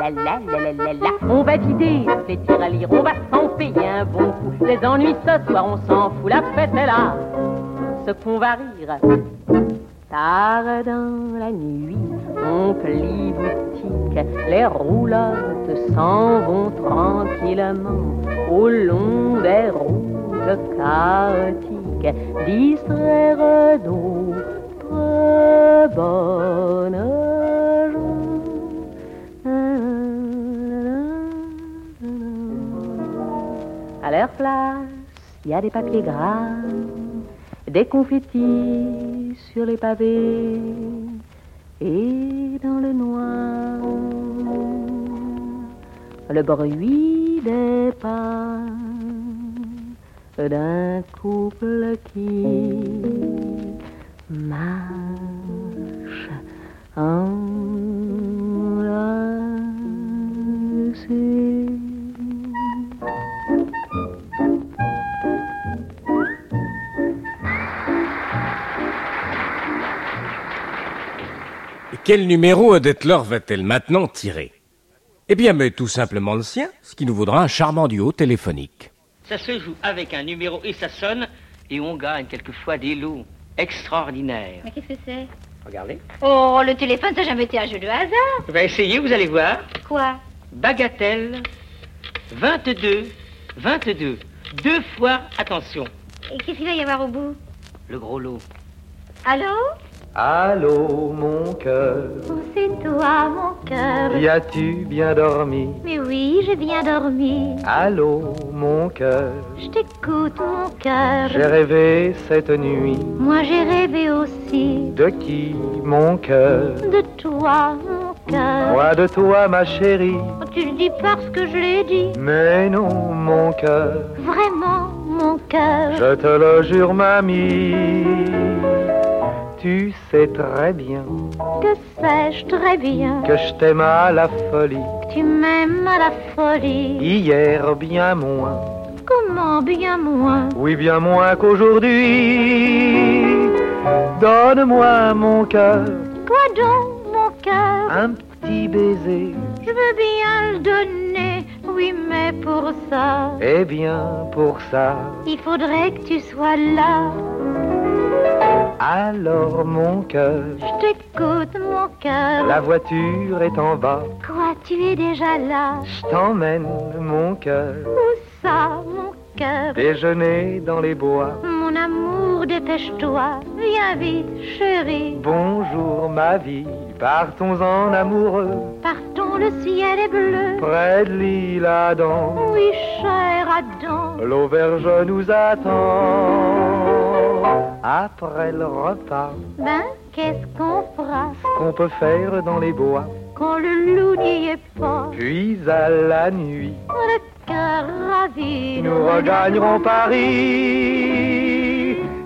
Speaker 3: La la la la la la, on va vider les tirs à lire, on va s'en payer un bon coup. Les ennuis ce soir, on s'en fout, la fête est là. Ce qu'on va rire. Tard dans la nuit, on plie boutique, les roulottes s'en vont tranquillement au long des routes chaotiques, distraire d'autres bonnes gens. À leur place, il y a des papiers gras des confettis sur les pavés et dans le noir, le bruit des pas d'un couple qui marche en
Speaker 2: Quel numéro Odette Laure va-t-elle maintenant tirer Eh bien, mais tout simplement le sien, ce qui nous vaudra un charmant duo téléphonique.
Speaker 4: Ça se joue avec un numéro et ça sonne et on gagne quelquefois des lots extraordinaires.
Speaker 10: Mais qu'est-ce que c'est
Speaker 4: Regardez.
Speaker 10: Oh, le téléphone, ça n'a jamais été un jeu de hasard.
Speaker 4: On va essayer, vous allez voir.
Speaker 10: Quoi
Speaker 4: Bagatelle 22, 22. Deux fois, attention,
Speaker 5: Et qu'est-ce qu'il va y avoir au bout
Speaker 4: le gros lot.
Speaker 5: Allô
Speaker 18: Allô, mon cœur,
Speaker 10: Oh, c'est toi, mon cœur.
Speaker 18: y as-tu bien dormi?
Speaker 10: Mais oui, j'ai bien dormi.
Speaker 18: Allô, mon cœur,
Speaker 10: Je t'écoute, mon cœur.
Speaker 18: j'ai rêvé cette nuit.
Speaker 10: Moi, j'ai rêvé aussi
Speaker 18: De qui, mon cœur?
Speaker 10: De toi, mon cœur.
Speaker 18: Moi de toi, ma chérie.
Speaker 10: Oh, Tu le dis parce que je l'ai dit.
Speaker 18: Mais non, mon cœur,
Speaker 10: Vraiment, mon cœur.
Speaker 18: je te le jure, mamie. Tu sais très bien
Speaker 10: Que sais-je très bien?
Speaker 18: Que je t'aime à la folie.
Speaker 10: que tu m'aimes à la folie.
Speaker 18: Hier, bien moins.
Speaker 10: Comment bien moins?
Speaker 18: Oui, bien moins qu'aujourd'hui. Donne-moi mon cœur,
Speaker 10: Quoi donc, mon cœur?
Speaker 18: Un petit baiser.
Speaker 10: Je veux bien le donner, oui, mais pour ça,
Speaker 18: Eh bien, pour ça,
Speaker 10: il faudrait que tu sois là.
Speaker 18: Alors mon cœur,
Speaker 10: Je t'écoute, mon cœur.
Speaker 18: la voiture est en bas.
Speaker 10: Quoi, tu es déjà là?
Speaker 18: Je t'emmène, mon cœur,
Speaker 10: Où ça, mon cœur?
Speaker 18: Déjeuner dans les bois.
Speaker 10: Mon amour, dépêche-toi. Viens vite, chérie.
Speaker 18: Bonjour, ma vie, partons-en amoureux.
Speaker 10: Partons, le ciel est bleu.
Speaker 18: Près de l'île Adam,
Speaker 10: Oui, cher Adam.
Speaker 18: l'auberge nous attend. Après le repas,
Speaker 10: Ben, qu'est-ce qu'on fera
Speaker 18: qu'on peut faire dans les bois.
Speaker 10: quand le loup n'y est pas
Speaker 18: Puis à la nuit,
Speaker 10: Le cœur ravi.
Speaker 18: nous regagnerons Paris.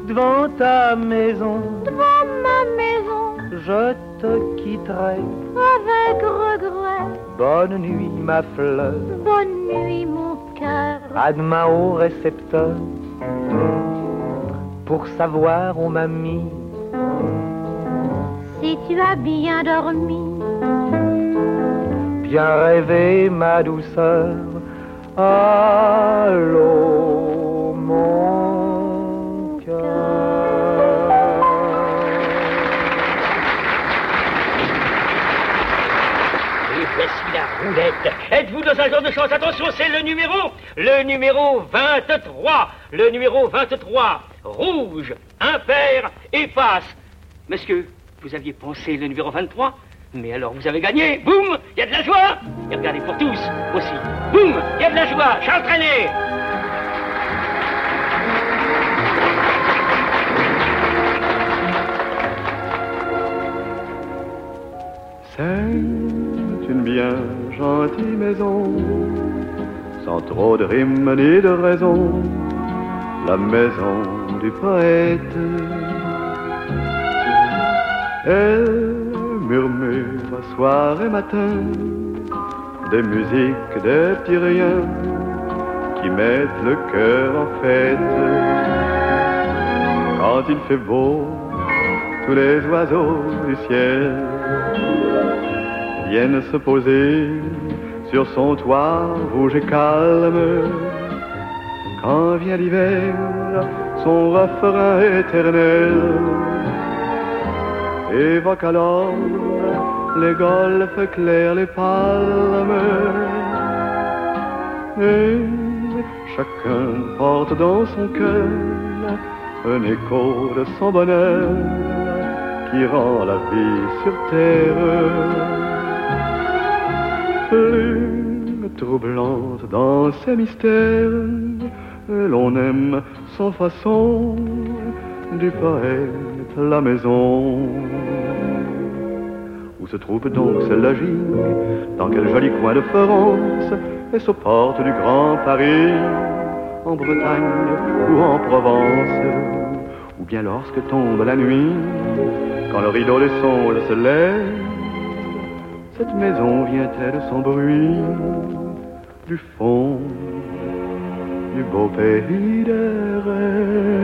Speaker 18: Devant ta maison,
Speaker 10: Devant ma maison,
Speaker 18: je te quitterai.
Speaker 10: avec regret.
Speaker 18: Bonne nuit, ma fleur.
Speaker 10: Bonne nuit, mon cœur.
Speaker 18: À demain au récepteur. Pour savoir où m'a mis.
Speaker 10: Si tu as bien dormi,
Speaker 18: Bien rêvé, ma douceur. Allô, mon
Speaker 4: Et voici la roulette. Êtes-vous dans un genre de chance? Attention, c'est le numéro. Le numéro 23. Le numéro 23. Rouge, impair et. Monsieur, vous aviez pensé le numéro 23 Mais alors vous avez gagné. Boum Il y a de la joie. Et regardez pour tous aussi. Boum Il y a de la joie. Charles Trenet.
Speaker 19: C'est une bien gentille maison, sans trop de rimes ni de raison, la maison du poète. Elle murmure soir et matin des musiques, des petits riens qui mettent le cœur en fête. Quand il fait beau, tous les oiseaux du ciel viennent se poser sur son toit rouge et calme. Quand vient l'hiver, son refrain éternel évoque alors les golfes clairs, les palmes. Et chacun porte dans son cœur un écho de son bonheur qui rend la vie sur terre plus troublante dans ses mystères. L'on aime sans façon du poète la maison. Où se trouve donc ce logis Dans quel joli coin de France Est-ce aux portes du Grand Paris En Bretagne ou en Provence Ou bien lorsque tombe la nuit Quand le rideau des songes se lève cette maison vient-elle sans bruit du fond du beau pays des rêves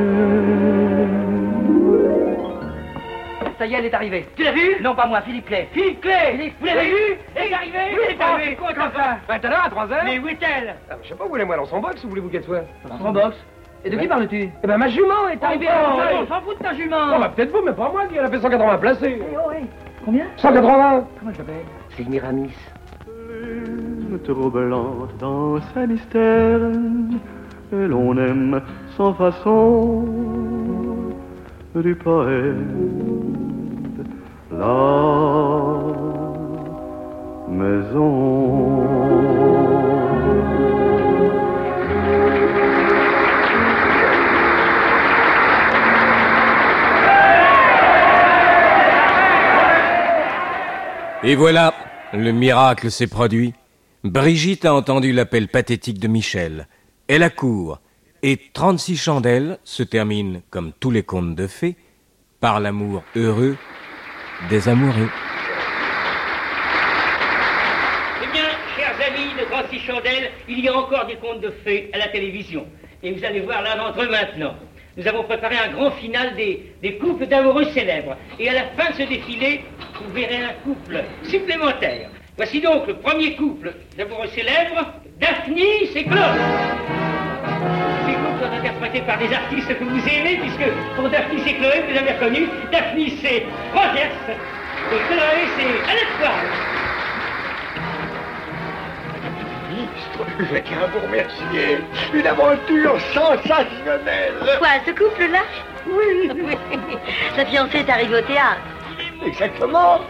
Speaker 9: Ça y est, elle est arrivée.
Speaker 4: Tu l'as vu
Speaker 9: Non, pas moi, Philippe Clay.
Speaker 4: Philippe Clay Vous l'avez vu? Elle est arrivée
Speaker 9: Oui,
Speaker 4: Elle est arrivée
Speaker 9: Comment ça
Speaker 14: tout à l'heure, à 3 heures.
Speaker 4: Mais où est-elle?
Speaker 14: Ah, Je sais pas, vous voulez moi dans son box ou voulez-vous qu'elle soit?
Speaker 9: Dans son box. Et de qui parles-tu?
Speaker 14: Eh ben, ma jument est arrivée à
Speaker 9: Oh,
Speaker 14: l'entrée.
Speaker 9: on s'en fout de ta jument.
Speaker 14: Oh, bah, peut-être vous, mais pas moi, qui elle a fait 180 placés.
Speaker 9: Oh, oui. Combien?
Speaker 14: 180
Speaker 9: Comment elle s'appelle?
Speaker 7: C'est Miramis.
Speaker 19: Plus troublante dans ses mystères, et l'on aime sans façon du poète la maison.
Speaker 2: Et voilà, le miracle s'est produit. Brigitte a entendu l'appel pathétique de Michel. Elle accourt. Et 36 chandelles se terminent, comme tous les contes de fées, par l'amour heureux des amoureux.
Speaker 4: Eh bien, chers amis de 36 chandelles, il y a encore des contes de fées à la télévision. Et vous allez voir l'un d'entre eux maintenant. Nous avons préparé un grand final des, des couples d'amoureux célèbres. Et à la fin de ce défilé, vous verrez un couple supplémentaire. Voici donc le premier couple d'amoureux célèbres, Daphnis et Claude. Ces couples sont interprétés par des artistes que vous aimez, puisque pour Daphnis et Chloé, vous avez reconnu, Daphnis c'est Rogers et Chloé c'est Alex
Speaker 20: Je tiens à vous remercier. Une aventure sensationnelle.
Speaker 5: Quoi, ce couple-là?
Speaker 20: Oui.
Speaker 5: Sa fiancée est arrivée au théâtre.
Speaker 20: Exactement.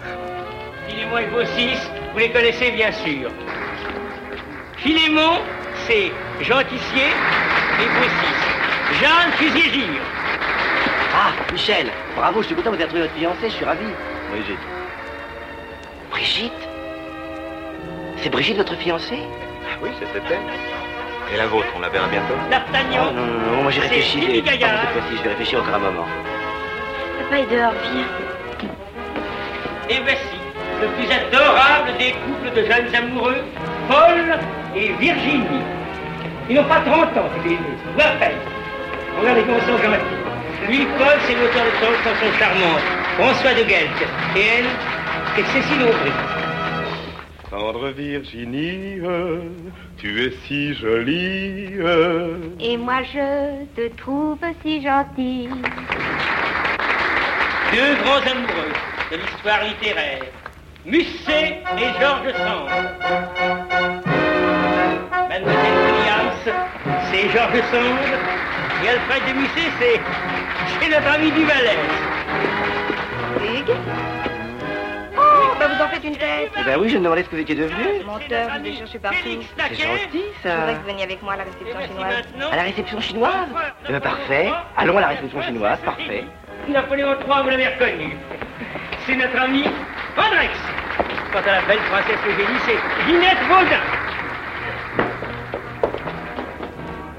Speaker 4: Philémon et Baucis, vous les connaissez bien sûr. Philémon, c'est Jean Tissier et Baucis. Jeanne Fusier-Gire.
Speaker 7: Ah, Michel, bravo, je suis content de vous avoir trouvé votre fiancée, je suis ravi.
Speaker 15: Brigitte.
Speaker 7: Brigitte? C'est Brigitte votre fiancée?
Speaker 15: Ah oui, c'était elle. Et la vôtre, on la verra bientôt
Speaker 4: D'Artagnan.
Speaker 7: Oh, non, non, non, moi j'ai
Speaker 4: C'est
Speaker 7: réfléchi. Et- cette fois-ci, je vais réfléchir encore un moment.
Speaker 5: Papa est dehors, viens.
Speaker 4: Et voici le plus adorable des couples de jeunes amoureux, Paul et Virginie. Ils n'ont pas 30 ans tous les deux, ou à peine. Regardez comment ils sont gentils. Lui, Paul, c'est l'auteur de tant de chansons charmantes, François de Guelph. Et elle, c'est Cécile Aubry.
Speaker 19: Tendre Virginie, tu es si jolie.
Speaker 10: Et moi je te trouve si gentille.
Speaker 4: Deux grands amoureux de l'histoire littéraire, Musset et Georges Sand. Mademoiselle Williams, c'est Georges Sand. Et Alfred de Musset, c'est, c'est notre ami du Valais.
Speaker 6: Hugues Oh, bah vous en faites une tête.
Speaker 7: Eh ben oui, je me demandais ce que vous étiez devenu.
Speaker 6: Menteur, je vous ai cherché partout.
Speaker 7: C'est gentil,
Speaker 6: Je
Speaker 7: ça.
Speaker 6: voudrais que vous veniez avec moi à la réception chinoise.
Speaker 7: À la réception chinoise Eh ben parfait. Allons à la réception chinoise, parfait.
Speaker 4: Napoléon III, vous l'avez reconnu. C'est notre ami Quant à la belle princesse Eugénie, c'est Ginette Baudin.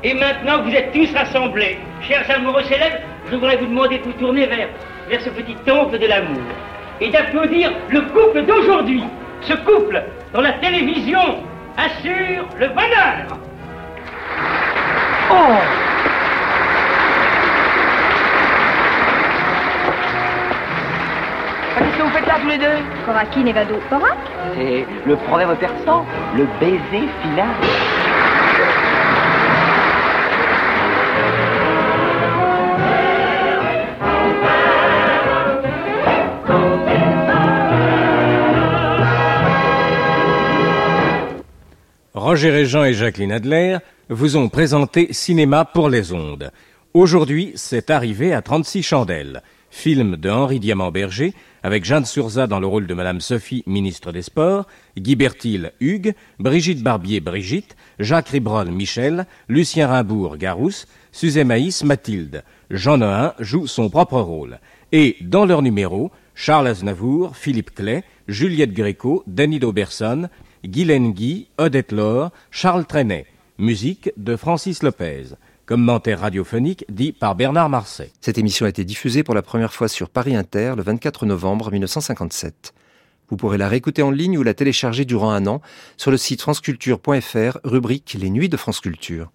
Speaker 4: Et maintenant que vous êtes tous rassemblés, chers amoureux célèbres, je voudrais vous demander de vous tourner vers, vers ce petit temple de l'amour et d'applaudir le couple d'aujourd'hui. Ce couple dont la télévision assure le bonheur.
Speaker 7: Oh
Speaker 6: tous les deux Koraki Nevado. Korak
Speaker 7: C'est le proverbe persan, le baiser final.
Speaker 2: Roger Régent et Jacqueline Adler vous ont présenté Cinéma pour les ondes. Aujourd'hui, c'est arrivé à 36 chandelles. Film de Henri Diamant-Berger, avec Jeanne Surza dans le rôle de Madame Sophie, ministre des Sports, Guy Bertil, Hugues, Brigitte Barbier, Brigitte, Jacques Ribrol, Michel, Lucien Rimbourg, Garousse, Suzanne Maïs, Mathilde. Jean Nohin joue son propre rôle. Et, dans leur numéro, Charles Aznavour, Philippe Clay, Juliette Gréco, Danny Dauberson, Guylaine Guy, Odette Laure, Charles Trenet. Musique de Francis Lopez. Commentaire radiophonique dit par Bernard Marseille.
Speaker 1: Cette émission a été diffusée pour la première fois sur Paris Inter le 24 novembre 1957. Vous pourrez la réécouter en ligne ou la télécharger durant un an sur le site franceculture.fr, rubrique Les Nuits de France Culture.